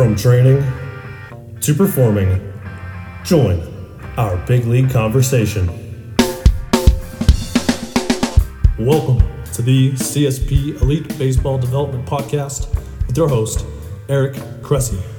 From training to performing, join our big league conversation. Welcome to the CSP Elite Baseball Development Podcast with your host, Eric Cressey.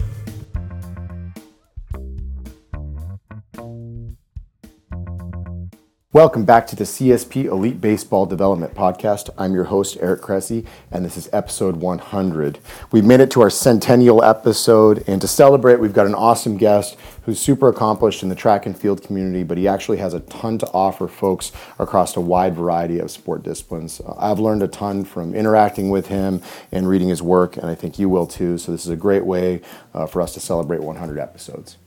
Welcome back to the CSP Elite Baseball Development Podcast. I'm your host, Eric Cressey, and this is episode 100. We've made it to our centennial episode, and to celebrate, we've got an awesome guest who's super accomplished in the track and field community, but he actually has a ton to offer folks across a wide variety of sport disciplines. Uh, I've learned a ton from interacting with him and reading his work, and I think you will too. So, this is a great way uh, for us to celebrate 100 episodes.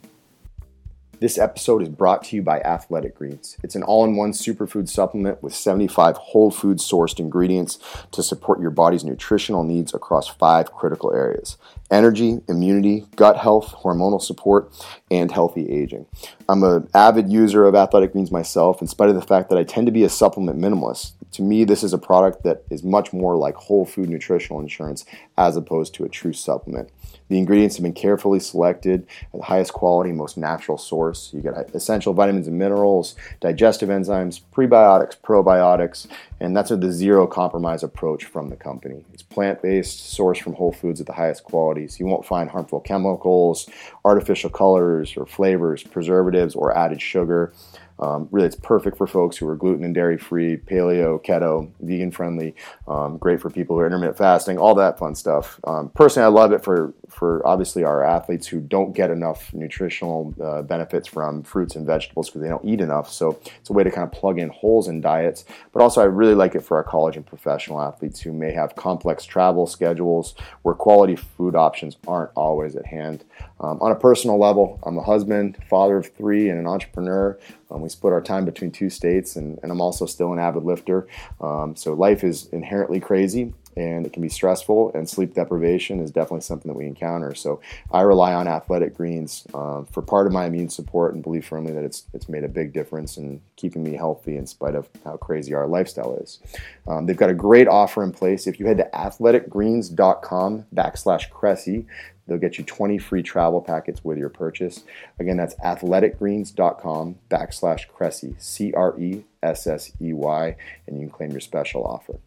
This episode is brought to you by Athletic Greens. It's an all in one superfood supplement with 75 whole food sourced ingredients to support your body's nutritional needs across five critical areas energy, immunity, gut health, hormonal support, and healthy aging. I'm an avid user of Athletic Greens myself, in spite of the fact that I tend to be a supplement minimalist. To me, this is a product that is much more like whole food nutritional insurance as opposed to a true supplement. The ingredients have been carefully selected at the highest quality, most natural source. You get essential vitamins and minerals, digestive enzymes, prebiotics, probiotics, and that's the zero compromise approach from the company. It's plant based, sourced from whole foods at the highest qualities. You won't find harmful chemicals, artificial colors or flavors, preservatives, or added sugar. Um, really, it's perfect for folks who are gluten and dairy free, paleo, keto, vegan friendly. Um, great for people who are intermittent fasting, all that fun stuff. Um, personally, I love it for for obviously our athletes who don't get enough nutritional uh, benefits from fruits and vegetables because they don't eat enough. So it's a way to kind of plug in holes in diets. But also, I really like it for our college and professional athletes who may have complex travel schedules where quality food options aren't always at hand. Um, on a personal level, I'm a husband, father of three, and an entrepreneur. Um, we split our time between two states, and, and I'm also still an avid lifter. Um, so life is inherently crazy and it can be stressful, and sleep deprivation is definitely something that we encounter. So I rely on athletic greens uh, for part of my immune support and believe firmly that it's, it's made a big difference in keeping me healthy in spite of how crazy our lifestyle is. Um, they've got a great offer in place. If you head to athleticgreens.com backslash Cressey, They'll get you 20 free travel packets with your purchase. Again, that's athleticgreens.com backslash Cressey, C R E S S E Y, and you can claim your special offer.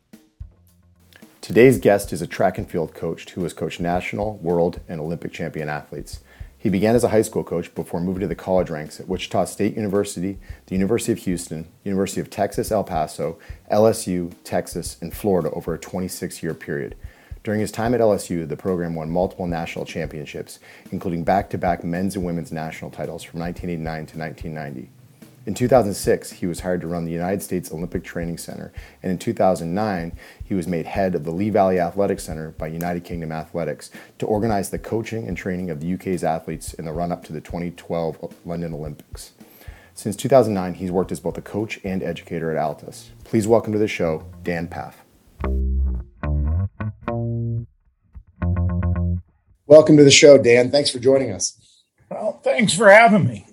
Today's guest is a track and field coach who has coached national, world, and Olympic champion athletes. He began as a high school coach before moving to the college ranks at Wichita State University, the University of Houston, University of Texas El Paso, LSU, Texas, and Florida over a 26 year period. During his time at LSU, the program won multiple national championships, including back to back men's and women's national titles from 1989 to 1990. In 2006, he was hired to run the United States Olympic Training Center, and in 2009, he was made head of the Lee Valley Athletic Center by United Kingdom Athletics to organize the coaching and training of the UK's athletes in the run up to the 2012 London Olympics. Since 2009, he's worked as both a coach and educator at ALTIS. Please welcome to the show, Dan Pfaff. Welcome to the show, Dan. Thanks for joining us. Well, thanks for having me.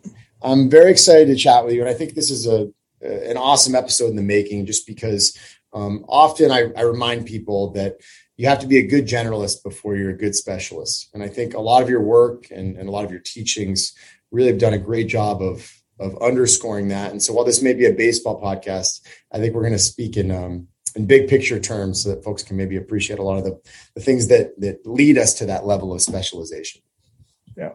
I'm very excited to chat with you, and I think this is a an awesome episode in the making. Just because um, often I, I remind people that you have to be a good generalist before you're a good specialist, and I think a lot of your work and, and a lot of your teachings really have done a great job of of underscoring that. And so, while this may be a baseball podcast, I think we're going to speak in um, in big picture terms so that folks can maybe appreciate a lot of the, the things that that lead us to that level of specialization. Yeah.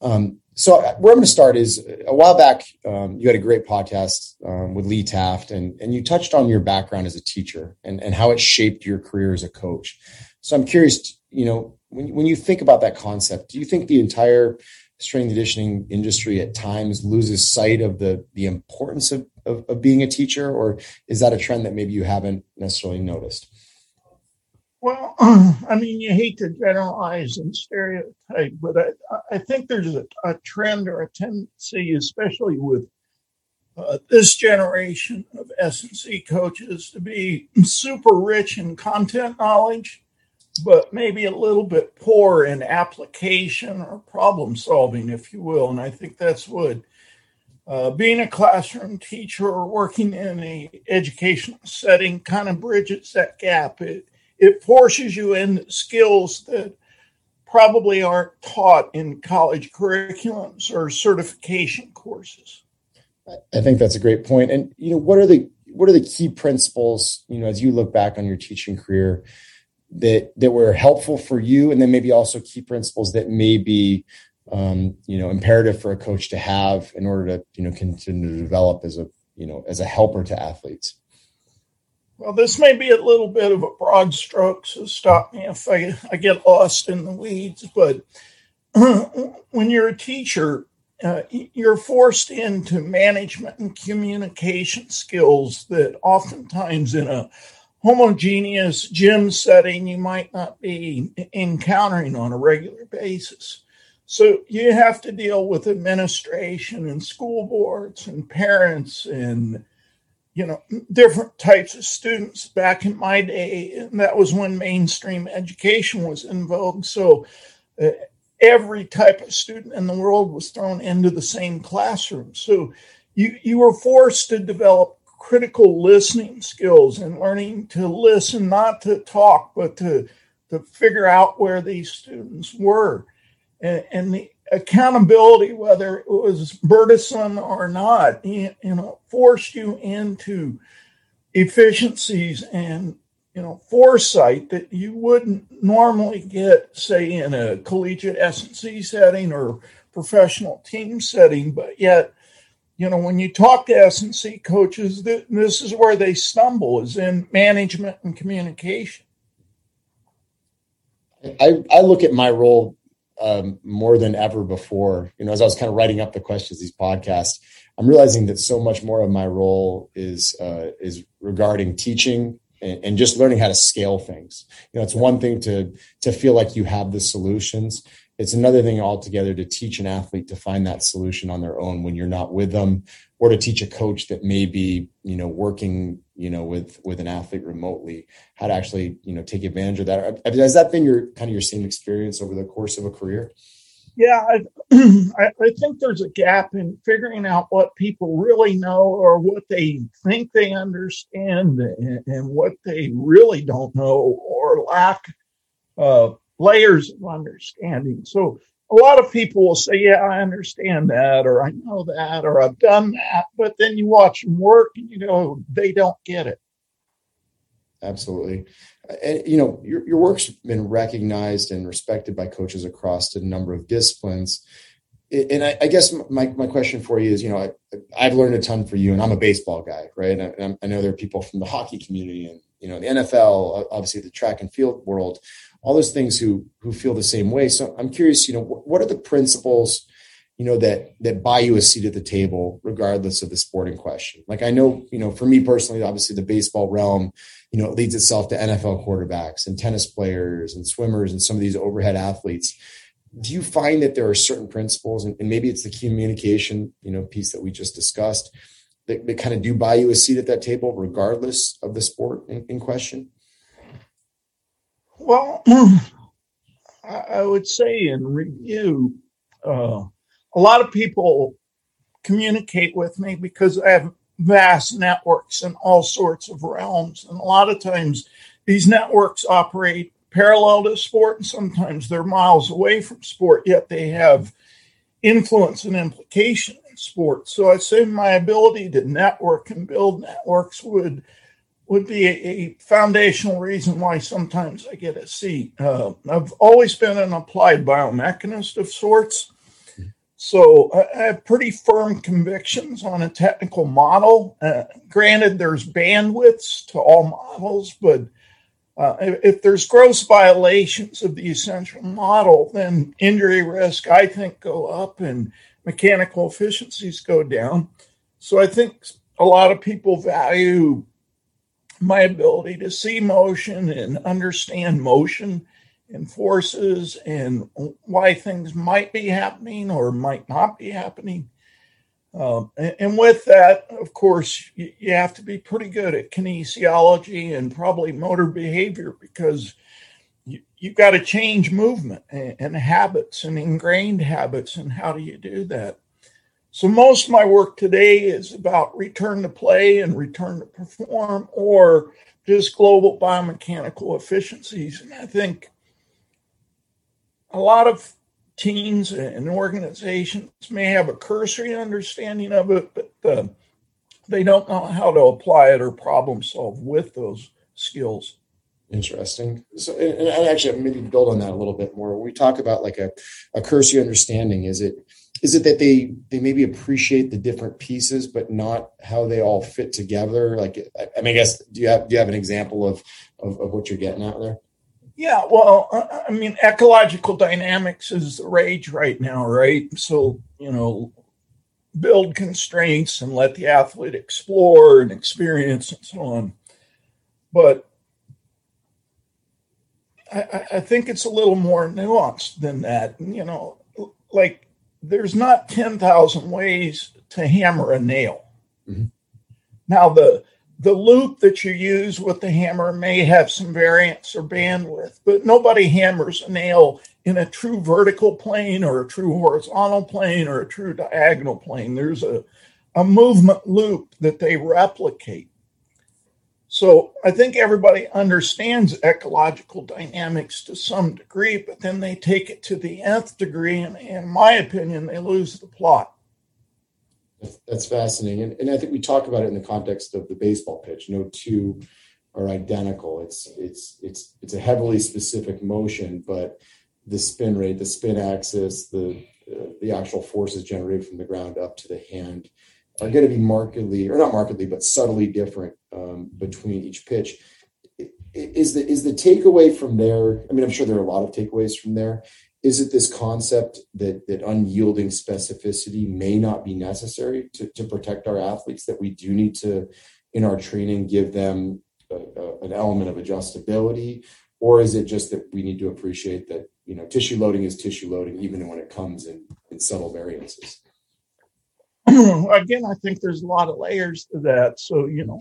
Um, so uh, where I'm going to start is a while back, um, you had a great podcast um, with Lee Taft, and and you touched on your background as a teacher and and how it shaped your career as a coach. So I'm curious, you know, when when you think about that concept, do you think the entire strength conditioning industry at times loses sight of the the importance of, of, of being a teacher, or is that a trend that maybe you haven't necessarily noticed? Well, I mean, you hate to generalize and stereotype, but I, I think there's a, a trend or a tendency, especially with uh, this generation of S&C coaches, to be super rich in content knowledge but maybe a little bit poor in application or problem solving, if you will. And I think that's what uh, being a classroom teacher or working in a educational setting kind of bridges that gap. It it forces you in skills that probably aren't taught in college curriculums or certification courses. I think that's a great point. And you know, what are the what are the key principles, you know, as you look back on your teaching career that that were helpful for you and then maybe also key principles that may be um, you know, imperative for a coach to have in order to, you know, continue to develop as a, you know, as a helper to athletes? Well, this may be a little bit of a broad stroke, so stop me if I, I get lost in the weeds. But when you're a teacher, uh, you're forced into management and communication skills that oftentimes in a homogeneous gym setting you might not be encountering on a regular basis. So you have to deal with administration and school boards and parents and you know, different types of students back in my day. And that was when mainstream education was in vogue. So uh, every type of student in the world was thrown into the same classroom. So you, you were forced to develop critical listening skills and learning to listen, not to talk, but to, to figure out where these students were. And, and the accountability, whether it was burdensome or not, you, know, forced you into efficiencies and you know foresight that you wouldn't normally get, say, in a collegiate S&C setting or professional team setting. But yet, you know, when you talk to S&C coaches, this is where they stumble is in management and communication. I, I look at my role um, more than ever before. You know, as I was kind of writing up the questions, these podcasts, I'm realizing that so much more of my role is uh, is regarding teaching and, and, just learning how to scale things. You know, it's one thing to to feel like you have the solutions. It's another thing altogether to teach an athlete to find that solution on their own when you're not with them, or to teach a coach that may be, you know, working, you know, with with an athlete remotely, how to actually, you know, take advantage of that. Has that been your kind of your same experience over the course of a career? Yeah, I, I think there's a gap in figuring out what people really know or what they think they understand and, and what they really don't know or lack uh, layers of understanding. So a lot of people will say, Yeah, I understand that, or I know that, or I've done that. But then you watch them work and you go, they don't get it. Absolutely. And, you know, your, your work's been recognized and respected by coaches across a number of disciplines. And I, I guess my, my question for you is, you know, I, I've learned a ton for you, and I'm a baseball guy, right? And I, I know there are people from the hockey community and, you know, the NFL, obviously the track and field world all those things who who feel the same way. So I'm curious, you know, what are the principles, you know, that that buy you a seat at the table, regardless of the sporting question? Like I know, you know, for me personally, obviously the baseball realm, you know, it leads itself to NFL quarterbacks and tennis players and swimmers and some of these overhead athletes. Do you find that there are certain principles, and, and maybe it's the communication, you know, piece that we just discussed, that, that kind of do buy you a seat at that table, regardless of the sport in, in question? Well, I would say in review, uh, a lot of people communicate with me because I have vast networks in all sorts of realms. And a lot of times these networks operate parallel to sport, and sometimes they're miles away from sport, yet they have influence and implication in sport. So I say my ability to network and build networks would would be a, a, foundational reason why sometimes I get a seat. Uh, I've always been an applied biomechanist of sorts. So I have pretty firm convictions on a technical model. Uh, granted, there's bandwidths to all models, but uh, if, there's gross violations of the essential model, then injury risk, I think, go up and mechanical efficiencies go down. So I think a lot of people value my ability to see motion and understand motion and forces and why things might be happening or might not be happening. Um, and, and, with that, of course, you, you, have to be pretty good at kinesiology and probably motor behavior because you, you've got to change movement and, and habits and ingrained habits. And how do you do that? So most of my work today is about return to play and return to perform or just global biomechanical efficiencies. And I think a lot of teams and organizations may have a cursory understanding of it, but uh, they don't know how to apply it or problem solve with those skills. Interesting. So, and, and actually, maybe build on that a little bit more. When we talk about like a, a cursory understanding, is it is it that they they maybe appreciate the different pieces, but not how they all fit together? Like, I mean, I guess do you have do you have an example of of, of what you're getting at there? Yeah, well, I mean, ecological dynamics is the rage right now, right? So, you know, build constraints and let the athlete explore and experience and so on. But I, I think it's a little more nuanced than that. You know, like there's not 10,000 ways to hammer a nail. Mm-hmm. Now, the the loop that you use with the hammer may have some variance or bandwidth, but nobody hammers a nail in a true vertical plane or a true horizontal plane or a true diagonal plane. There's a, a movement loop that they replicate. So I think everybody understands ecological dynamics to some degree, but then they take it to the nth degree, and in my opinion, they lose the plot. That's fascinating. And, and I think we talk about it in the context of the baseball pitch. No two are identical. It's it's it's it's a heavily specific motion, but the spin rate, the spin axis, the uh, the actual forces generated from the ground up to the hand are going to be markedly, or not markedly, but subtly different um, between each pitch. Is the is the takeaway from there? I mean, I'm sure there are a lot of takeaways from there is it this concept that that unyielding specificity may not be necessary to, to protect our athletes that we do need to in our training give them a, a, an element of adjustability or is it just that we need to appreciate that you know tissue loading is tissue loading even when it comes in in subtle variances again i think there's a lot of layers to that so you know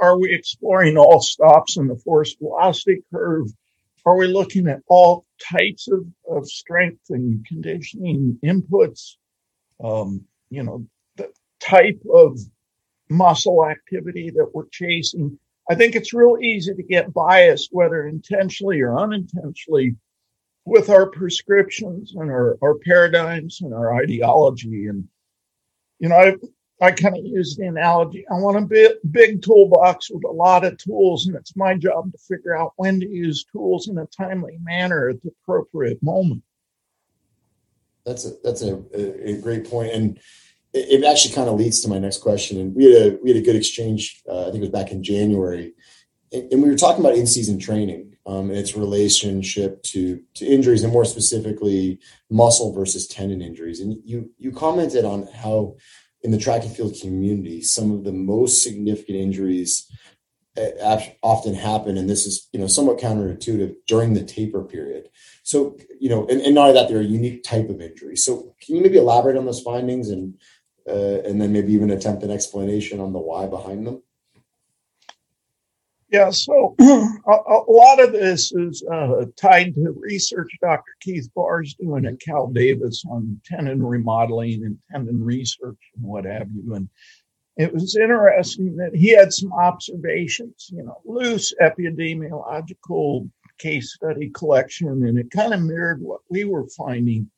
are we exploring all stops in the force velocity curve are we looking at all types of, of strength and conditioning inputs? Um, you know, the type of muscle activity that we're chasing. I think it's real easy to get biased, whether intentionally or unintentionally, with our prescriptions and our, our paradigms and our ideology. And, you know, I, I kind of use the analogy I want a big, big toolbox with a lot of tools, and it's my job to figure out when to use tools in a timely manner at the appropriate moment. That's a that's a, a great point, and it, it actually kind of leads to my next question. And we had a we had a good exchange. Uh, I think it was back in January, and, and we were talking about in season training um, and its relationship to to injuries, and more specifically muscle versus tendon injuries. And you you commented on how in the track and field community, some of the most significant injuries uh, often happen, and this is you know somewhat counterintuitive during the taper period. So you know, and, and not only that, they're a unique type of injury. So can you maybe elaborate on those findings and uh, and then maybe even attempt an explanation on the why behind them? Yeah, so a, a, lot of this is uh, tied to research Dr. Keith Baar is doing at Cal Davis on tendon remodeling and tendon research and what have you. And it was interesting that he had some observations, you know, loose epidemiological case study collection, and it kind of mirrored what we were finding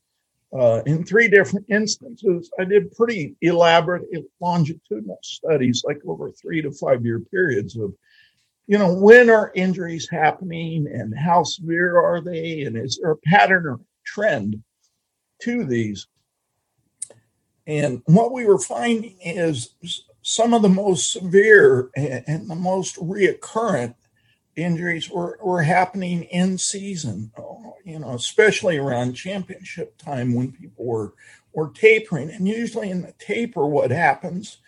uh, in three different instances. I did pretty elaborate longitudinal studies, like over three to five year periods of you know, when are injuries happening and how severe are they? And is there a pattern or trend to these? And what we were finding is some of the most severe and the most reoccurrent injuries were, were happening in season, you know, especially around championship time when people were, were tapering. And usually in the taper, what happens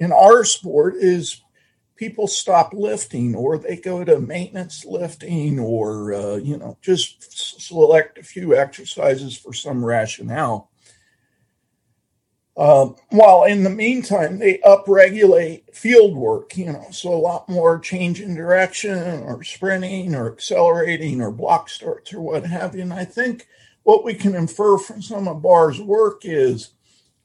in our sport is people stop lifting or they go to maintenance lifting or uh, you know just select a few exercises for some rationale. Um, while in the meantime they upregulate field work you know so a lot more change in direction or sprinting or accelerating or block starts or what have you. And i think what we can infer from some of Baar's work is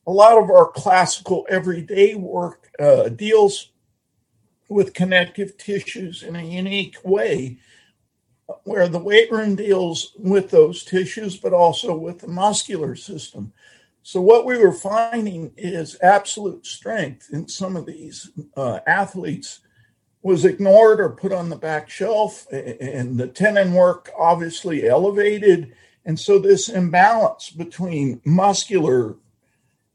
a lot of our classical everyday work uh, deals with connective tissues in a unique way where the weight room deals with those tissues, but also with the muscular system. So, what we were finding is absolute strength in some of these uh, athletes was ignored or put on the back shelf, and the tendon work obviously elevated. And so, this imbalance between muscular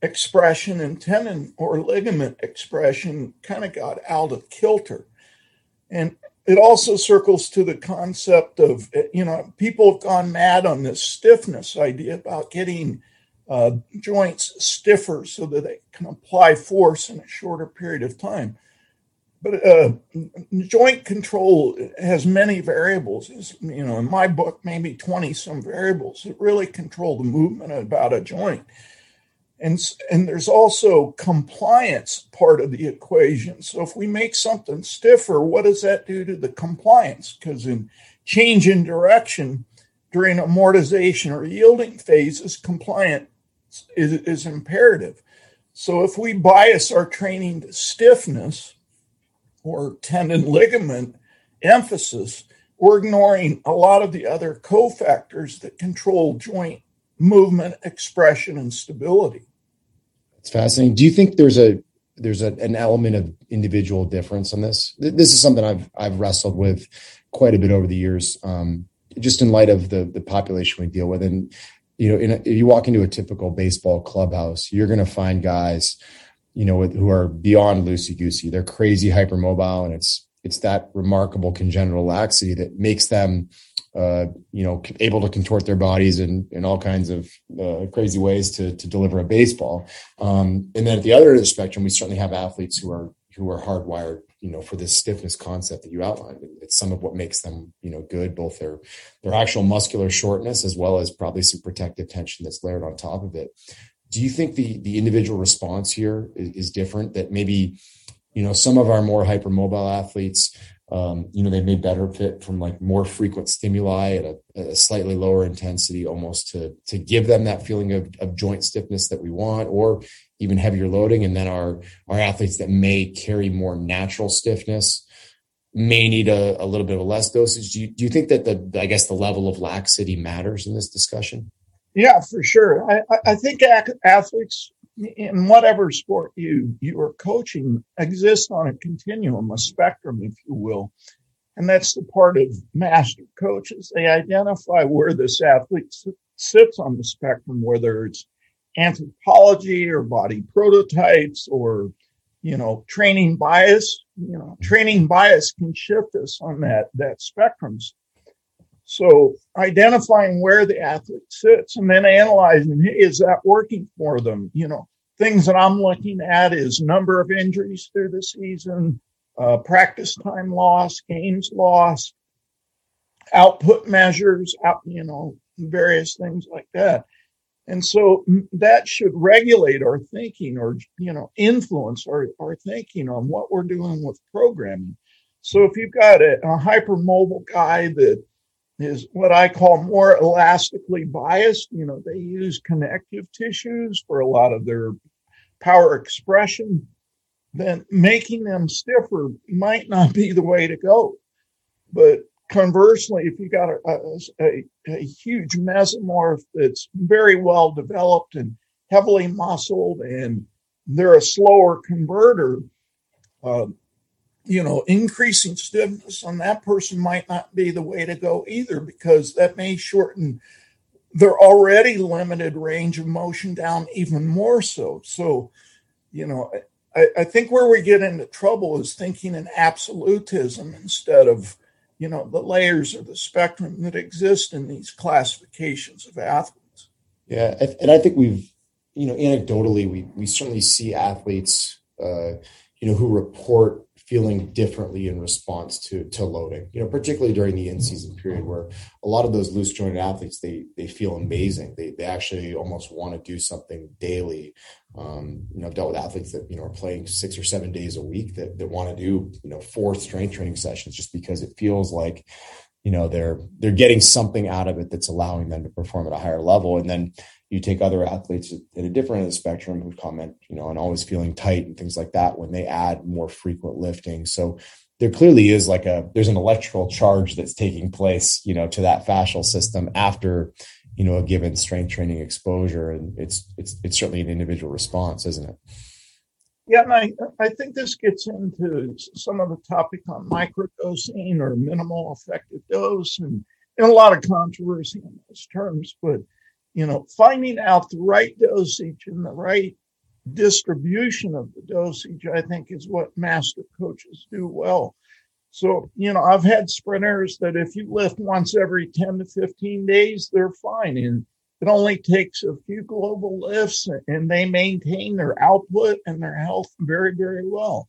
expression and tendon or ligament expression kind of got out of kilter. And it also circles to the concept of, you know, people have gone mad on this stiffness idea about getting uh, joints stiffer so that they can apply force in a shorter period of time. But uh, joint control has many variables. It's, you know, in my book, maybe 20 some variables that really control the movement about a joint. And, and there's also compliance part of the equation. So if we make something stiffer, what does that do to the compliance? Because in change in direction during amortization or yielding phases, compliance is, is imperative. So if we bias our training to stiffness or tendon ligament emphasis, we're ignoring a lot of the other cofactors that control joint movement, expression, and stability. It's fascinating. Do you think there's a there's a, an element of individual difference on this? This is something I've I've wrestled with quite a bit over the years, um, just in light of the the population we deal with. And you know, a, if you walk into a typical baseball clubhouse, you're going to find guys, you know, with, who are beyond loosey goosey. They're crazy hypermobile, and it's it's that remarkable congenital laxity that makes them uh, you know, able to contort their bodies in, in all kinds of uh, crazy ways to, to deliver a baseball. Um, and then at the other end of the spectrum, we certainly have athletes who are who are hardwired, you know, for this stiffness concept that you outlined. It's some of what makes them, you know, good, both their their actual muscular shortness as well as probably some protective tension that's layered on top of it. Do you think the the individual response here is, is different? That maybe, you know, some of our more hypermobile athletes um, you know, they may better fit from like more frequent stimuli at a, a, slightly lower intensity, almost to to give them that feeling of, of joint stiffness that we want, or even heavier loading. And then our our athletes that may carry more natural stiffness may need a, a little bit of a less dosage. Do you, do you think that the I guess the level of laxity matters in this discussion? Yeah, for sure. I, I think athletes in whatever sport you you are coaching exists on a continuum, a spectrum, if you will. And that's the part of master coaches. They identify where this athlete sits on the spectrum, whether it's anthropology or body prototypes or, you know, training bias. You know, training bias can shift us on that, that spectrum. So identifying where the athlete sits and then analyzing, is that working for them? You know, things that I'm looking at is number of injuries through the season, uh, practice time loss, games lost, output measures, out, you know, various things like that. And so that should regulate our thinking or, you know, influence our, our thinking on what we're doing with programming. So if you've got a, a hypermobile guy that is what I call more elastically biased. You know, they use connective tissues for a lot of their power expression. Then making them stiffer might not be the way to go. But conversely, if you got a, a, a huge mesomorph that's very well developed and heavily muscled and they're a slower converter, uh, you know, increasing stiffness on that person might not be the way to go either, because that may shorten their already limited range of motion down even more so. So, you know, I, I think where we get into trouble is thinking in absolutism instead of, you know, the layers of the spectrum that exist in these classifications of athletes. Yeah, and I think we've, you know, anecdotally, we we certainly see athletes, uh, you know, who report feeling differently in response to to loading. You know, particularly during the in season period, where a lot of those loose jointed athletes they they feel amazing. They they actually almost want to do something daily. Um, you know, I've dealt with athletes that you know are playing six or seven days a week that that want to do you know four strength training sessions just because it feels like you know they're they're getting something out of it that's allowing them to perform at a higher level and then You take other athletes at a different end of the spectrum who comment, you know, on always feeling tight and things like that when they add more frequent lifting. So there clearly is like a there's an electrical charge that's taking place, you know, to that fascial system after, you know, a given strength training exposure, and it's it's it's certainly an individual response, isn't it? Yeah, and I, I think this gets into some of the topic on microdosing or minimal effective dose and, and a lot of controversy in those terms. But, you know, finding out the right dosage and the right distribution of the dosage, I think, is what master coaches do well. So, you know, I've had sprinters that if you lift once every 10 to 15 days, they're fine. And it only takes a few global lifts and they maintain their output and their health very, very well.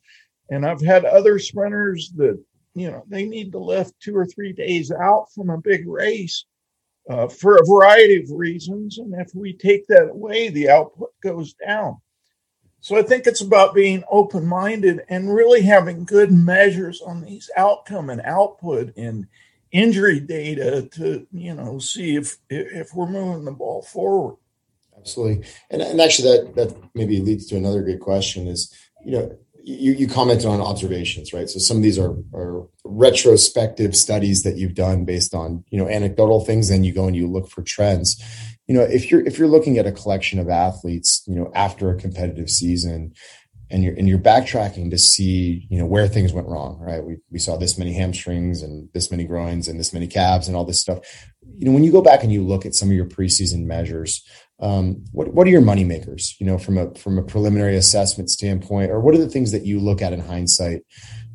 And I've had other sprinters that, you know, they need to lift two or three days out from a big race uh, for a variety of reasons. And if we take that away, the output goes down. So I think it's about being open minded and really having good measures on these outcome and output and injury data to you know see if if we're moving the ball forward. Absolutely, and and actually that that maybe leads to another good question is you know you, you commented on observations, right? So some of these are, are retrospective studies that you've done based on, you know, anecdotal things. Then you go and you look for trends. You know, if you're if you're looking at a collection of athletes, you know, after a competitive season, and you're and you're backtracking to see you know where things went wrong right we, we saw this many hamstrings and this many groins and this many calves and all this stuff you know when you go back and you look at some of your preseason measures what what are your money makers you know from a from a preliminary assessment standpoint or what are the things that you look at in hindsight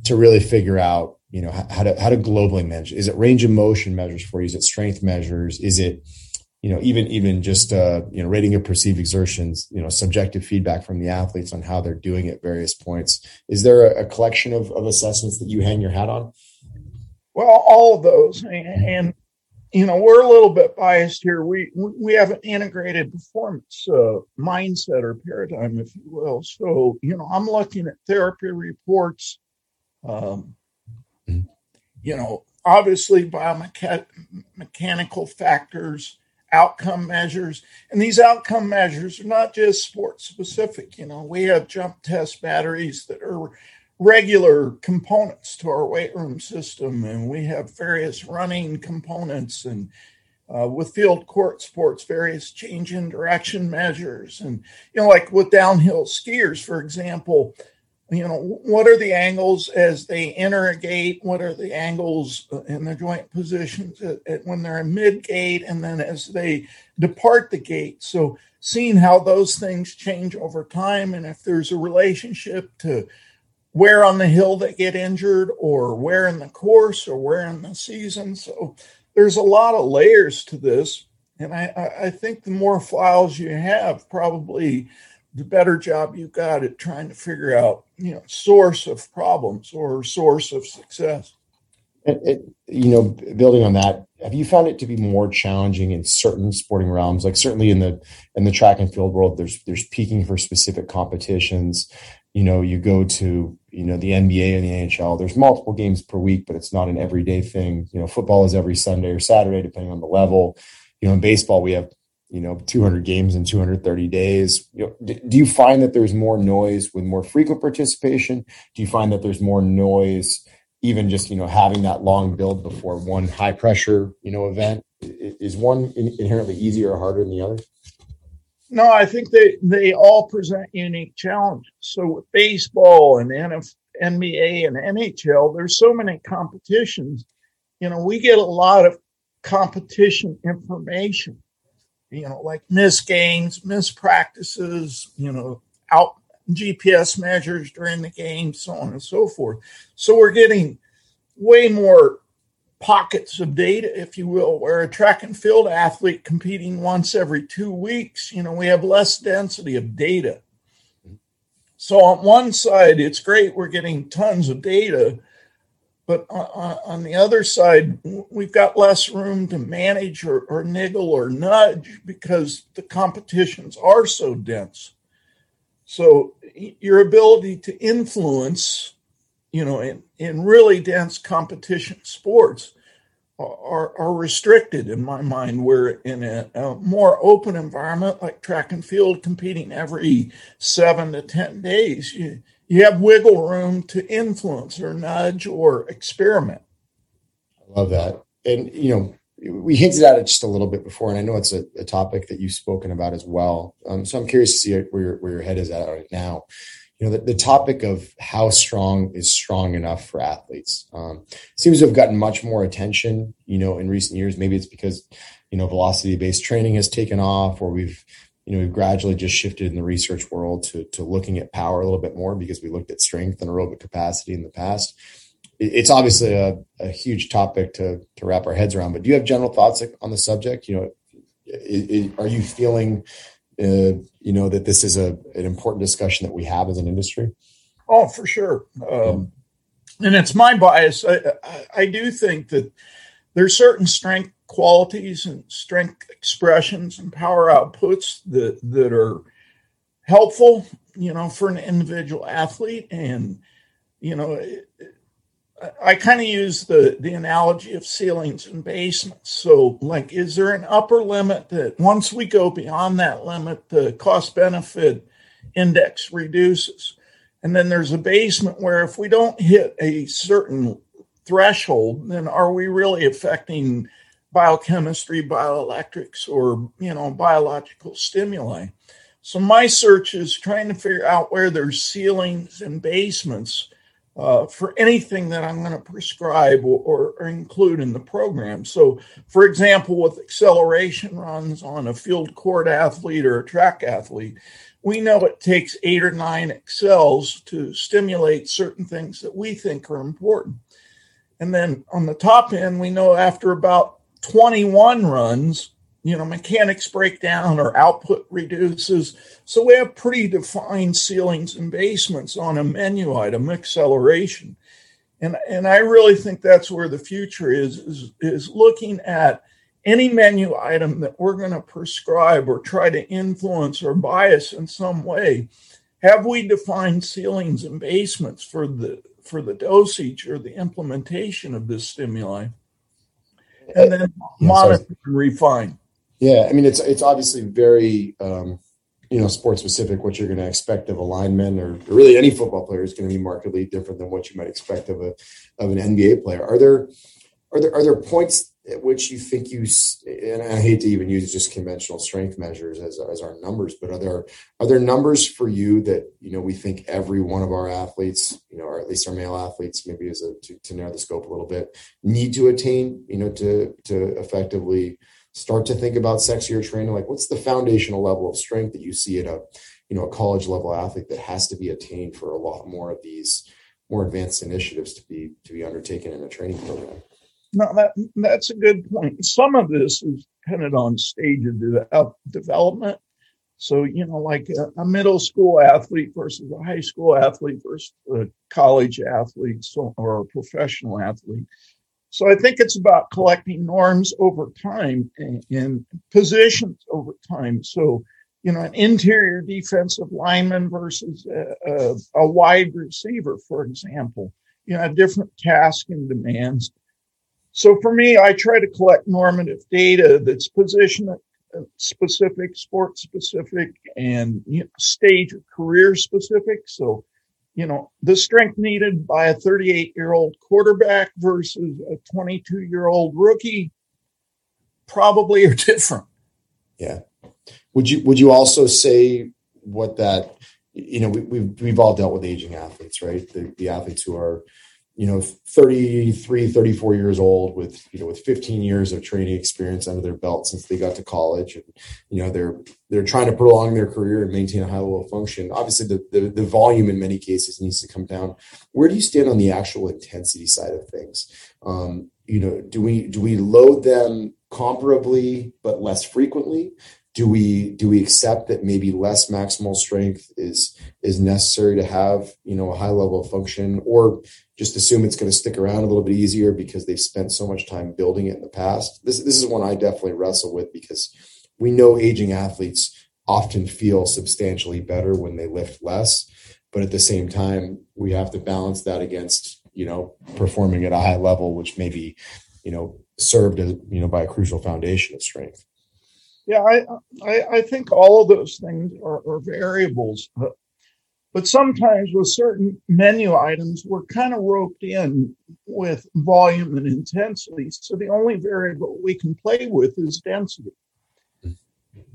to really figure out you know how to how to globally measure is it range of motion measures for you is it strength measures is it you know, even even just uh, you know, rating of perceived exertions, you know, subjective feedback from the athletes on how they're doing at various points. Is there a, a collection of, of assessments that you hang your hat on? Well, all of those, and you know, we're a little bit biased here. We we have an integrated performance uh, mindset or paradigm, if you will. So, you know, I'm looking at therapy reports. Um, mm-hmm. You know, obviously biomechanical factors outcome measures. And these outcome measures are not just sports specific. You know, we have jump test batteries that are regular components to our weight room system, and we have various running components and uh, with field court sports, various change in direction measures. And, you know, like with downhill skiers, for example, you know what are the angles as they enter a gate what are the angles in the joint positions at, at when they're in mid gate and then as they depart the gate so seeing how those things change over time and if there's a relationship to where on the hill they get injured or where in the course or where in the season so there's a lot of layers to this and i i think the more files you have probably the better job you got at trying to figure out, you know, source of problems or source of success. It, it, you know, building on that, have you found it to be more challenging in certain sporting realms? Like certainly in the in the track and field world, there's there's peaking for specific competitions. You know, you go to you know the NBA and the NHL. There's multiple games per week, but it's not an everyday thing. You know, football is every Sunday or Saturday, depending on the level. You know, in baseball, we have you know 200 games in 230 days you know, do you find that there's more noise with more frequent participation do you find that there's more noise even just you know having that long build before one high pressure you know event is one inherently easier or harder than the other no i think they they all present unique challenges so with baseball and nba and nhl there's so many competitions you know we get a lot of competition information you know, like missed games, missed practices, you know, out GPS measures during the game, so on and so forth. So we're getting way more pockets of data, if you will, where a track and field athlete competing once every two weeks, you know, we have less density of data. So on one side, it's great, we're getting tons of data. But on, the other side, we've got less room to manage or, or niggle or nudge because the competitions are so dense. So your ability to influence, you know, in, in really dense competition sports are, are restricted in my mind. We're in a, a, more open environment like track and field, competing every seven to 10 days. You, you have wiggle room to influence or nudge or experiment. I love that. And, you know, we hinted at it just a little bit before, and I know it's a, a topic that you've spoken about as well. Um, so I'm curious to see where your, where your head is at right now you know, the, the topic of how strong is strong enough for athletes um, seems to have gotten much more attention, you know, in recent years. Maybe it's because, you know, velocity based training has taken off or we've, you know, we've gradually just shifted in the research world to, to looking at power a little bit more because we looked at strength and aerobic capacity in the past. It's obviously a, a huge topic to, to wrap our heads around, but do you have general thoughts on the subject? You know, are you feeling uh, you know that this is a an important discussion that we have as an industry? Oh, for sure. Um, and it's my bias. I, I, I, do think that there's certain strength qualities and strength expressions and power outputs that that are helpful, you know, for an individual athlete, and you know, I kind of use the the analogy of ceilings and basements. So, like, is there an upper limit that once we go beyond that limit, the cost benefit index reduces? And then there's a basement where if we don't hit a certain threshold, then are we really affecting biochemistry, bioelectrics, or you know, biological stimuli? So my search is trying to figure out where there's ceilings and basements uh, for anything that I'm going to prescribe or, or, include in the program. So, for example, with acceleration runs on a field court athlete or a track athlete, we know it takes eight or nine excels to stimulate certain things that we think are important. And then on the top end, we know after about 21 runs, you know, mechanics break down or output reduces. So we have pretty defined ceilings and basements on a menu item, acceleration. And, and I really think that's where the future is, is, is looking at any menu item that we're going to prescribe or try to influence or bias in some way. Have we defined ceilings and basements for the for the dosage or the implementation of this stimuli? And then monitor and refine. Yeah, I mean it's it's obviously very um, you know sport specific. What you're going to expect of a lineman or, really any football player is going to be markedly different than what you might expect of a of an NBA player. Are there are there are there points at which you think you and I hate to even use just conventional strength measures as, as our numbers, but are there are there numbers for you that you know we think every one of our athletes, you know, or at least our male athletes, maybe as a to, to narrow the scope a little bit, need to attain, you know, to to effectively start to think about sexier training like what's the foundational level of strength that you see at a you know a college level athlete that has to be attained for a lot more of these more advanced initiatives to be to be undertaken in a training program? No that that's a good point. Some of this is dependent on stage of development. So you know like a, a middle school athlete versus a high school athlete versus a college athlete so, or a professional athlete so I think it's about collecting norms over time and, and positions over time. So, you know, an interior defensive lineman versus a, a, a, wide receiver, for example, you know, different task and demands. So for me, I try to collect normative data that's position uh, specific, sport specific, and you know, stage career specific. So you know, the strength needed by a 38 year old quarterback versus a 22 year old rookie probably are different. Yeah. Would you, would you also say what that, you know, we, we've, we've all dealt with aging athletes, right? The, the athletes who are, you know 33 34 years old with you know with 15 years of training experience under their belt since they got to college and you know they're they're trying to prolong their career and maintain a high level of function. Obviously the, the, the volume in many cases needs to come down. Where do you stand on the actual intensity side of things? Um, you know do we do we load them comparably but less frequently do we do we accept that maybe less maximal strength is is necessary to have you know a high level of function or just assume it's going to stick around a little bit easier because they've spent so much time building it in the past this this is one i definitely wrestle with because we know aging athletes often feel substantially better when they lift less but at the same time we have to balance that against you know performing at a high level which maybe you know, served as, you know, by a crucial foundation of strength. Yeah, I, I, I think all of those things are, are variables. But, sometimes with certain menu items, we're kind of roped in with volume and intensity. So the only variable we can play with is density.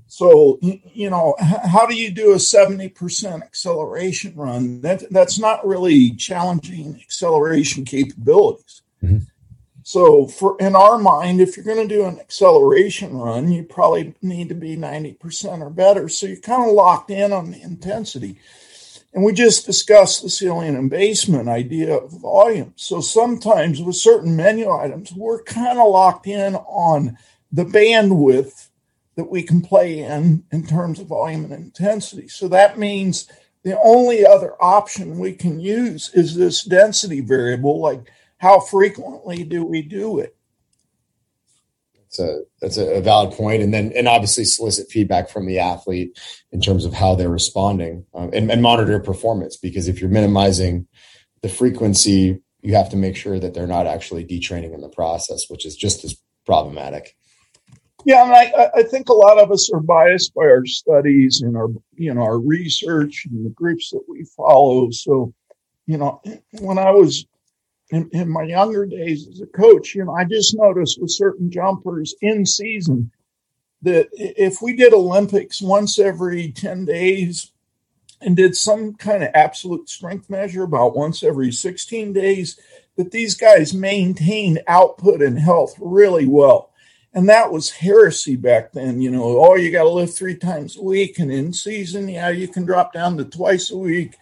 So, you know, how do you do a 70% acceleration run? That, that's not really challenging acceleration capabilities. Mm-hmm. So, for in our mind, if you're going to do an acceleration run, you probably need to be 90% or better. So you're kind of locked in on the intensity. And we just discussed the ceiling and basement idea of volume. So sometimes with certain menu items, we're kind of locked in on the bandwidth that we can play in in terms of volume and intensity. So that means the only other option we can use is this density variable, like how frequently do we do it? That's a that's a valid point, and then and obviously solicit feedback from the athlete in terms of how they're responding, um, and, and monitor performance. Because if you're minimizing the frequency, you have to make sure that they're not actually detraining in the process, which is just as problematic. Yeah, and I, I think a lot of us are biased by our studies and our you know our research and the groups that we follow. So, you know, when I was in, in my younger days as a coach, you know, I just noticed with certain jumpers in season that if we did Olympics once every 10 days and did some kind of absolute strength measure about once every 16 days, that these guys maintained output and health really well. And that was heresy back then. You know, oh, you got to lift three times a week. And in season, yeah, you can drop down to twice a week.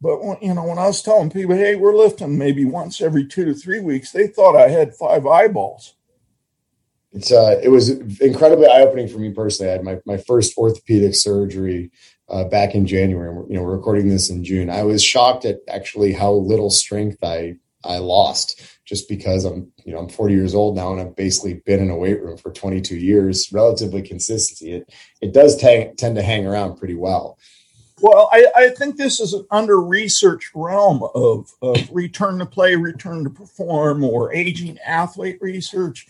But, when, you know, when I was telling people, hey, we're lifting maybe once every two to three weeks, they thought I had five eyeballs. It's uh, it was incredibly eye opening for me personally. I had my, my first orthopedic surgery uh, back in January. You know, we're recording this in June. I was shocked at actually how little strength I I lost just because I'm, you know, I'm 40 years old now and I've basically been in a weight room for 22 years, relatively consistency. It, it does t- tend to hang around pretty well. Well, I, I think this is an under researched realm of, of return to play, return to perform, or aging athlete research.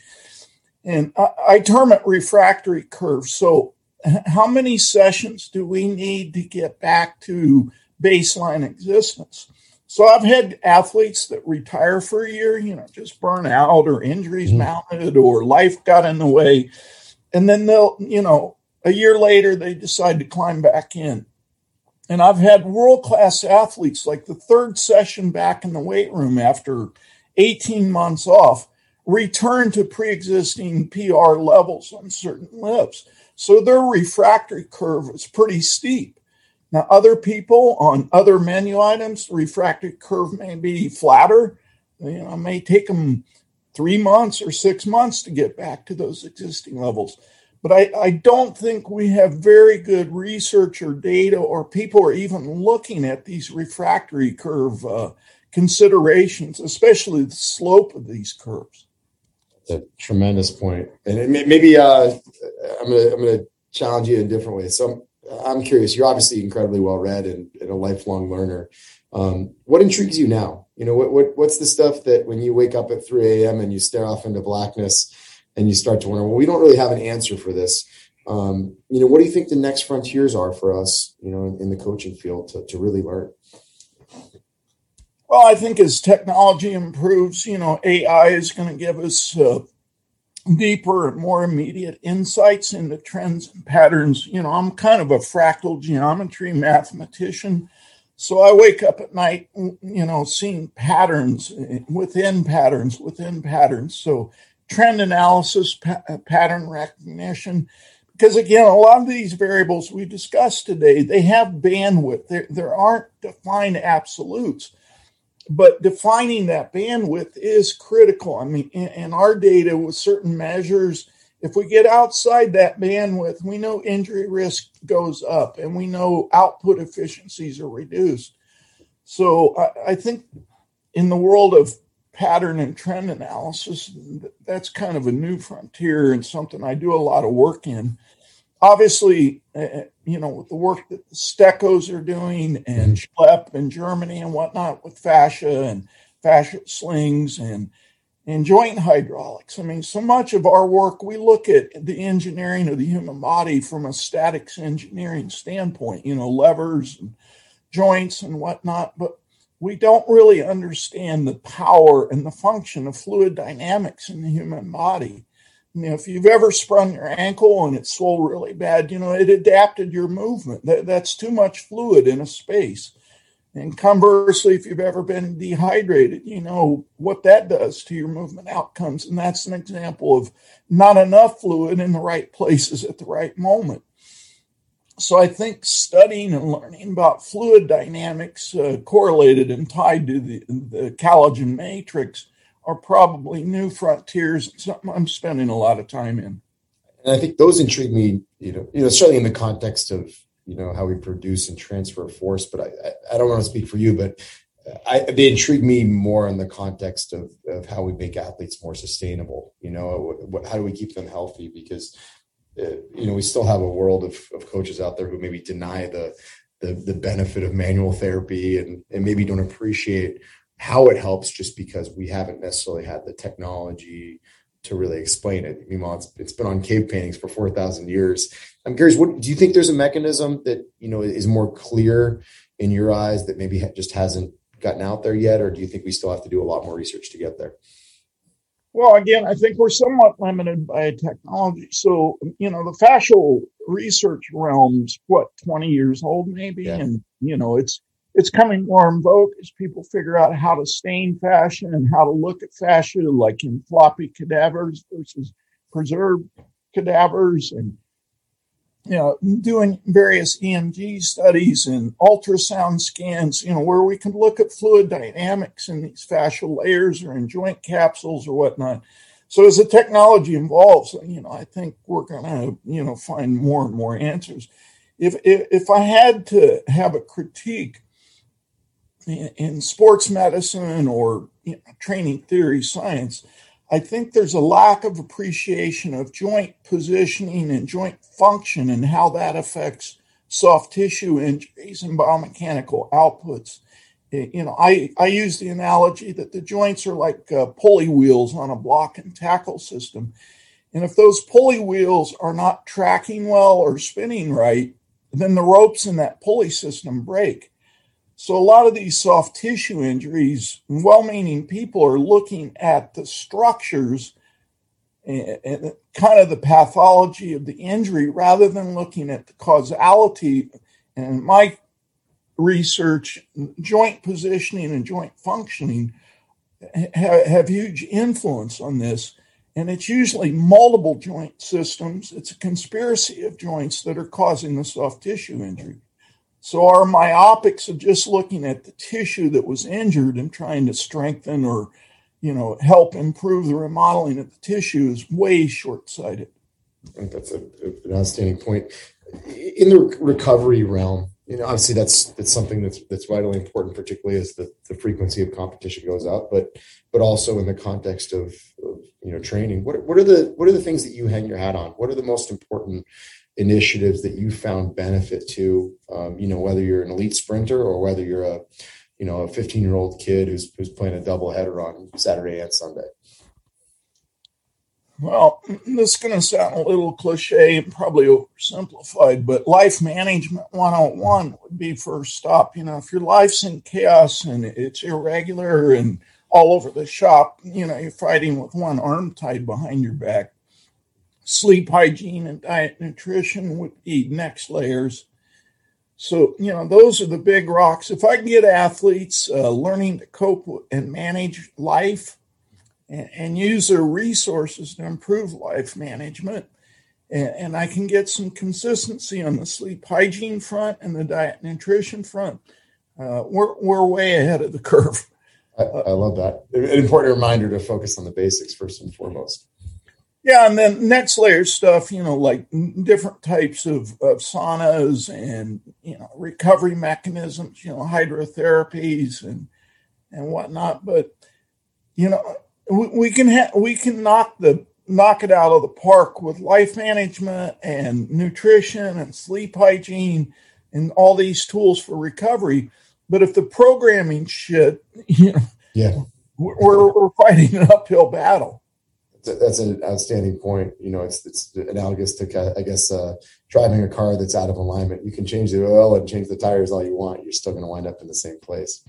And I, I term it refractory curve. So, how many sessions do we need to get back to baseline existence? So I've had athletes that retire for a year, you know, just burn out or injuries mm-hmm. mounted or life got in the way. And then they'll, you know, a year later, they decide to climb back in. And I've had world class athletes like the third session back in the weight room after 18 months off return to pre existing PR levels on certain lifts. So their refractory curve is pretty steep. Now, other people on other menu items, the refractory curve may be flatter. You know, it may take them three months or six months to get back to those existing levels. But I, I don't think we have very good research or data, or people are even looking at these refractory curve uh, considerations, especially the slope of these curves. That's a tremendous point, and maybe uh, I'm gonna I'm gonna challenge you in a different way. So I'm curious. You're obviously incredibly well read and, and, a lifelong learner. Um, what intrigues you now? You know, what, what what's the stuff that when you wake up at 3 a.m. and you stare off into blackness and you start to wonder, well, we don't really have an answer for this. Um, you know, what do you think the next frontiers are for us? You know, in, in the coaching field to to really learn. Well, I think as technology improves, you know, AI is going to give us uh, deeper and more immediate insights into trends and patterns. You know, I'm kind of a fractal geometry mathematician. So I wake up at night, you know, seeing patterns within patterns within patterns. So trend analysis, pa- uh, pattern recognition. Because again, a lot of these variables we discussed today, they have bandwidth. There, there aren't defined absolutes but defining that bandwidth is critical. I mean, in, in, our data with certain measures, if we get outside that bandwidth, we know injury risk goes up and we know output efficiencies are reduced. So I, I think in the world of pattern and trend analysis, that's kind of a new frontier and something I do a lot of work in obviously, uh, you know, with the work that the Steccos are doing and mm-hmm. Schleip in Germany and whatnot with fascia and fascia slings and and joint hydraulics. I mean, so much of our work, we look at the engineering of the human body from a statics engineering standpoint, you know, levers and joints and whatnot, but we don't really understand the power and the function of fluid dynamics in the human body. You know, if you've ever sprung your ankle and it swelled really bad, you know, it adapted your movement. That, that's too much fluid in a space. And conversely, if you've ever been dehydrated, you know what that does to your movement outcomes. And that's an example of not enough fluid in the right places at the right moment. So I think studying and learning about fluid dynamics uh, correlated and tied to the, the collagen matrix are probably new frontiers, something I'm spending a lot of time in. And I think those intrigue me, you know, you know, certainly in the context of you know how we produce and transfer force. But I, I, I don't want to speak for you, but I, they intrigue me more in the context of, of how we make athletes more sustainable. You know, how do we keep them healthy? Because uh, you know we still have a world of, of coaches out there who maybe deny the, the the benefit of manual therapy and and maybe don't appreciate how it helps just because we haven't necessarily had the technology to really explain it. Meanwhile, it's, it's been on cave paintings for 4,000 years. I'm curious, what do you think there's a mechanism that, you know, is more clear in your eyes that maybe just hasn't gotten out there yet? Or do you think we still have to do a lot more research to get there? Well, again, I think we're somewhat limited by technology. So, you know, the fascial research realm's what, 20 years old maybe? Yeah. And, you know, it's it's coming more in vogue as people figure out how to stain fascia and how to look at fascia, like in floppy cadavers versus preserved cadavers, and you know, doing various EMG studies and ultrasound scans, you know, where we can look at fluid dynamics in these fascial layers or in joint capsules or whatnot. So as the technology evolves, you know, I think we're going to, you know, find more and more answers. If, if, if I had to have a critique in sports medicine or you know, training theory science, I think there's a lack of appreciation of joint positioning and joint function and how that affects soft tissue injuries and biomechanical outputs. You know, I, I use the analogy that the joints are like uh, pulley wheels on a block and tackle system. And if those pulley wheels are not tracking well or spinning right, then the ropes in that pulley system break. So a lot of these soft tissue injuries, well-meaning people are looking at the structures and, and kind of the pathology of the injury rather than looking at the causality. And my research, joint positioning and joint functioning have huge influence on this. And it's usually multiple joint systems. It's a conspiracy of joints that are causing the soft tissue injury. So our myopics of just looking at the tissue that was injured and trying to strengthen or, you know, help improve the remodeling of the tissue is way short-sighted. I think that's a, an outstanding point. In the recovery realm, you know, obviously that's that's something that's that's vitally important, particularly as the, the frequency of competition goes up, but but also in the context of, of you know training. What what are the what are the things that you hang your hat on? What are the most important initiatives that you found benefit to um, you know whether you're an elite sprinter or whether you're a you know a 15 year old kid who's who's playing a double header on saturday and sunday? Well this is going to sound a little cliche and probably oversimplified but life management 101 would be first stop. You know if your life's in chaos and it's irregular and all over the shop you know you're fighting with one arm tied behind your back sleep hygiene and diet nutrition would be next layers. So, you know, those are the big rocks. If I can get athletes uh, learning to cope and manage life and, and, use their resources to improve life management, and, I can get some consistency on the sleep hygiene front and the diet nutrition front, uh, we're, we're way ahead of the curve. I, I love that. An important reminder to focus on the basics first and foremost. Yeah, and then next layer stuff, you know, like different types of, of saunas and you know recovery mechanisms, you know, hydrotherapies and and whatnot. But you know, we, we can ha- we can knock the knock it out of the park with life management and nutrition and sleep hygiene and all these tools for recovery. But if the programming shit, you know, yeah we're, we're fighting an uphill battle. That's an outstanding point. You know, it's it's analogous to I guess uh, driving a car that's out of alignment. You can change the oil and change the tires all you want. You're still going to wind up in the same place.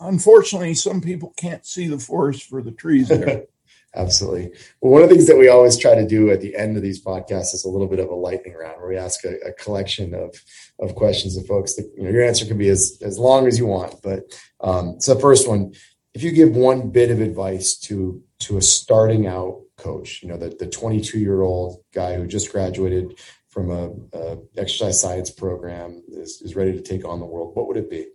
Unfortunately, some people can't see the forest for the trees there. Absolutely. Well, one of the things that we always try to do at the end of these podcasts is a little bit of a lightning round where we ask a, a collection of, of questions of folks that, you know, your answer can be as, as long as you want. But um, so the first one, if you give one bit of advice to, to a starting out coach, you know, the, the 22 year old guy who just graduated from a, a exercise science program is, is ready to take on the world, what would it be?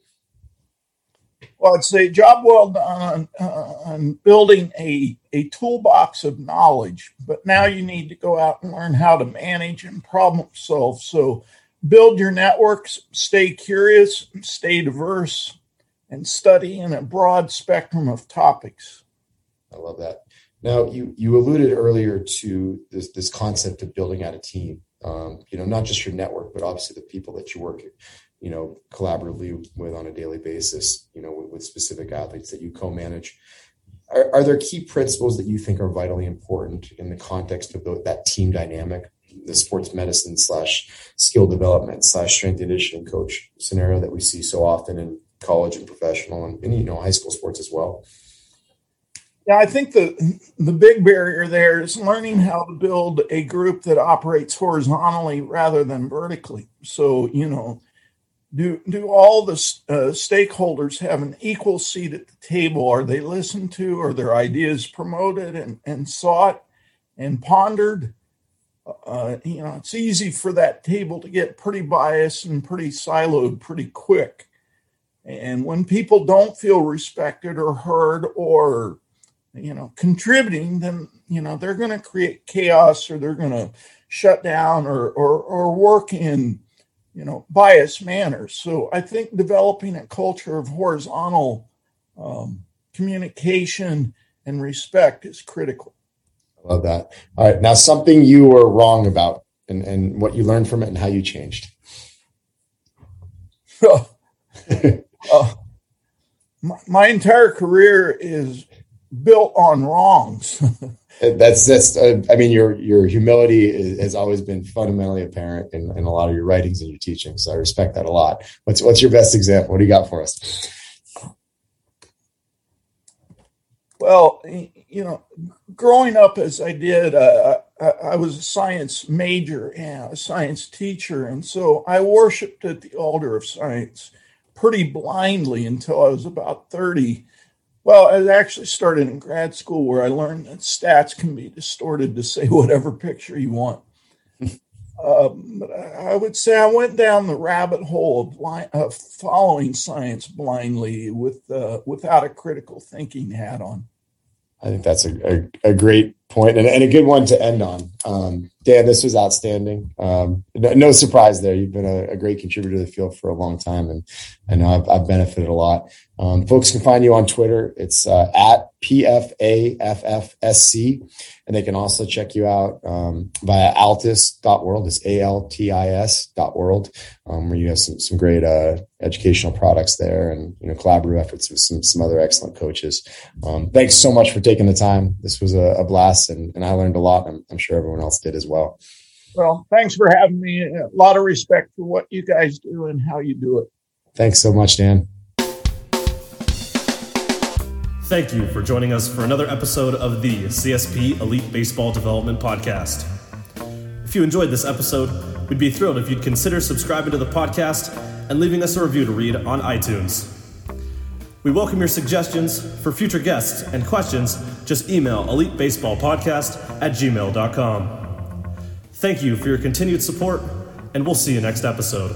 Well, it's a job well done on, on building a, a toolbox of knowledge, but now you need to go out and learn how to manage and problem solve. So build your networks, stay curious, stay diverse, and study in a broad spectrum of topics. I love that. Now, you, you alluded earlier to this, this concept of building out a team. Um, you know, not just your network, but obviously the people that you work you know, collaboratively with on a daily basis, you know, with, with specific athletes that you co-manage. Are, are, there key principles that you think are vitally important in the context of the, that team dynamic, the sports medicine slash skill development slash strength and conditioning coach scenario that we see so often in college and professional and, and you know high school sports as well? Yeah, I think the the big barrier there is learning how to build a group that operates horizontally rather than vertically. So, you know, do do all the uh, stakeholders have an equal seat at the table? Are they listened to? Are their ideas promoted and, and sought and pondered? Uh, you know, it's easy for that table to get pretty biased and pretty siloed pretty quick. And when people don't feel respected or heard or you know contributing, then you know they're going to create chaos or they're going to shut down or or, or work in you know, biased manners. So I think developing a culture of horizontal um, communication and respect is critical. I love that. All right. Now, something you were wrong about and, and what you learned from it and how you changed. uh, my, my entire career is built on wrongs. that's that's uh, i mean your your humility is, has always been fundamentally apparent in, in a lot of your writings and your teaching so i respect that a lot. What's what's your best example? What do you got for us? Well you know growing up as i did uh, I, I was a science major and a science teacher and so i worshiped at the altar of science pretty blindly until i was about 30 well, it actually started in grad school where I learned that stats can be distorted to say whatever picture you want. um, but I would say I went down the rabbit hole of, blind, of following science blindly with uh, without a critical thinking hat on. I think that's a, a, a great point and, and, a good one to end on. Um, Dan, this was outstanding. Um, no, surprise there. You've been a, a, great contributor to the field for a long time, and I know I've, I've benefited a lot. Um, folks can find you on Twitter. It's uh, at PFAFFSC. And they can also check you out um, via altis.world. It's A-L-T-I-S dot world, um, where you have some, some great uh, educational products there and, you know, collaborative efforts with some, some other excellent coaches. Um, thanks so much for taking the time. This was a, a blast and, and I learned a lot. I'm, I'm sure everyone else did as well. Well, thanks for having me. A lot of respect for what you guys do and how you do it. Thanks so much, Dan. Thank you for joining us for another episode of the CSP Elite Baseball Development Podcast. If you enjoyed this episode, we'd be thrilled if you'd consider subscribing to the podcast and leaving us a review to read on iTunes. We welcome your suggestions for future guests and questions. Just email elitebaseballpodcast at gmail.com. Thank you for your continued support, and we'll see you next episode.